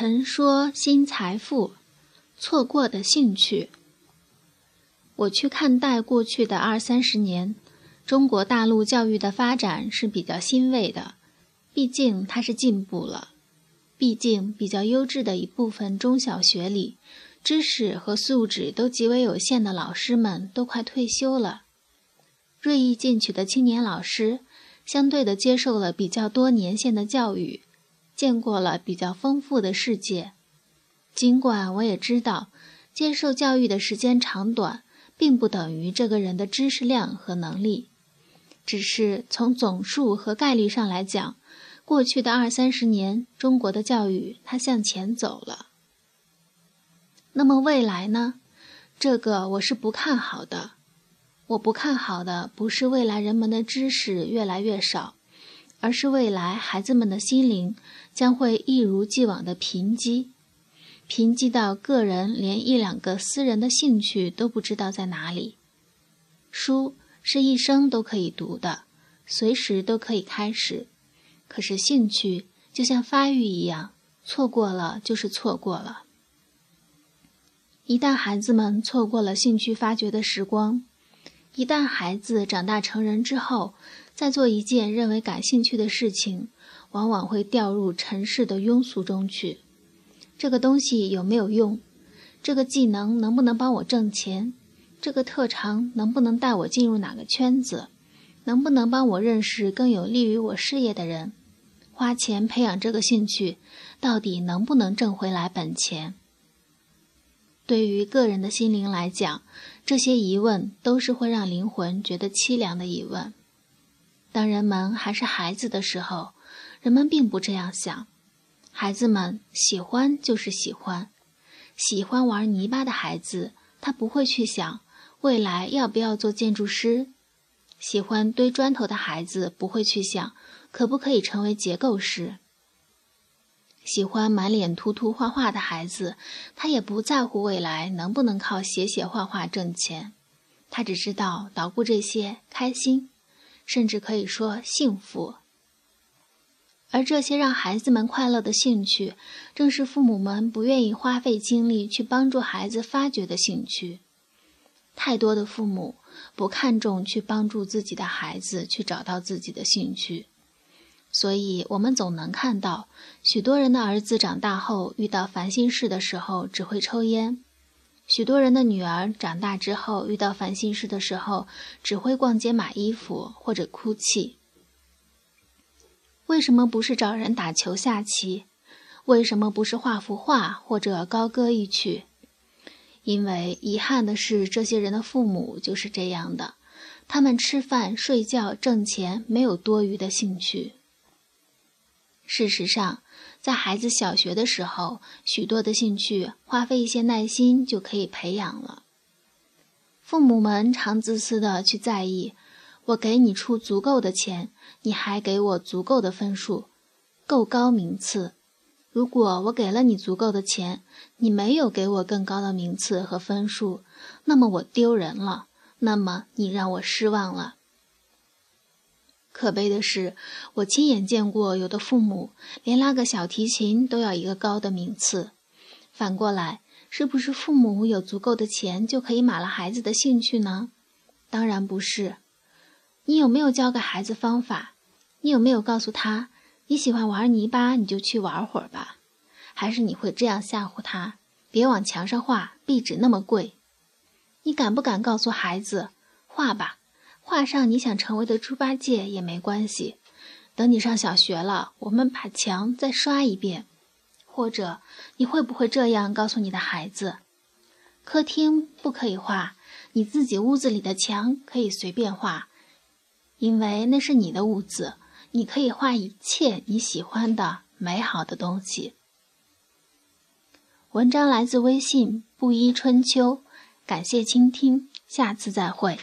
陈说新财富，错过的兴趣。我去看待过去的二三十年，中国大陆教育的发展是比较欣慰的，毕竟它是进步了。毕竟比较优质的一部分中小学里，知识和素质都极为有限的老师们都快退休了，锐意进取的青年老师，相对的接受了比较多年限的教育。见过了比较丰富的世界，尽管我也知道，接受教育的时间长短，并不等于这个人的知识量和能力。只是从总数和概率上来讲，过去的二三十年，中国的教育它向前走了。那么未来呢？这个我是不看好的。我不看好的不是未来人们的知识越来越少。而是未来孩子们的心灵将会一如既往的贫瘠，贫瘠到个人连一两个私人的兴趣都不知道在哪里。书是一生都可以读的，随时都可以开始。可是兴趣就像发育一样，错过了就是错过了。一旦孩子们错过了兴趣发掘的时光，一旦孩子长大成人之后，在做一件认为感兴趣的事情，往往会掉入尘世的庸俗中去。这个东西有没有用？这个技能能不能帮我挣钱？这个特长能不能带我进入哪个圈子？能不能帮我认识更有利于我事业的人？花钱培养这个兴趣，到底能不能挣回来本钱？对于个人的心灵来讲，这些疑问都是会让灵魂觉得凄凉的疑问。当人们还是孩子的时候，人们并不这样想。孩子们喜欢就是喜欢，喜欢玩泥巴的孩子，他不会去想未来要不要做建筑师；喜欢堆砖头的孩子，不会去想可不可以成为结构师；喜欢满脸涂涂画画的孩子，他也不在乎未来能不能靠写写画画挣钱，他只知道捣鼓这些开心。甚至可以说幸福，而这些让孩子们快乐的兴趣，正是父母们不愿意花费精力去帮助孩子发掘的兴趣。太多的父母不看重去帮助自己的孩子去找到自己的兴趣，所以我们总能看到许多人的儿子长大后遇到烦心事的时候只会抽烟。许多人的女儿长大之后遇到烦心事的时候，只会逛街买衣服或者哭泣。为什么不是找人打球下棋？为什么不是画幅画或者高歌一曲？因为遗憾的是，这些人的父母就是这样的，他们吃饭、睡觉、挣钱，没有多余的兴趣。事实上。在孩子小学的时候，许多的兴趣花费一些耐心就可以培养了。父母们常自私的去在意，我给你出足够的钱，你还给我足够的分数，够高名次。如果我给了你足够的钱，你没有给我更高的名次和分数，那么我丢人了，那么你让我失望了。可悲的是，我亲眼见过有的父母连拉个小提琴都要一个高的名次。反过来，是不是父母有足够的钱就可以买了孩子的兴趣呢？当然不是。你有没有教给孩子方法？你有没有告诉他，你喜欢玩泥巴，你就去玩会儿吧？还是你会这样吓唬他：别往墙上画，壁纸那么贵。你敢不敢告诉孩子，画吧？画上你想成为的猪八戒也没关系。等你上小学了，我们把墙再刷一遍。或者，你会不会这样告诉你的孩子：客厅不可以画，你自己屋子里的墙可以随便画，因为那是你的屋子，你可以画一切你喜欢的美好的东西。文章来自微信布衣春秋，感谢倾听，下次再会。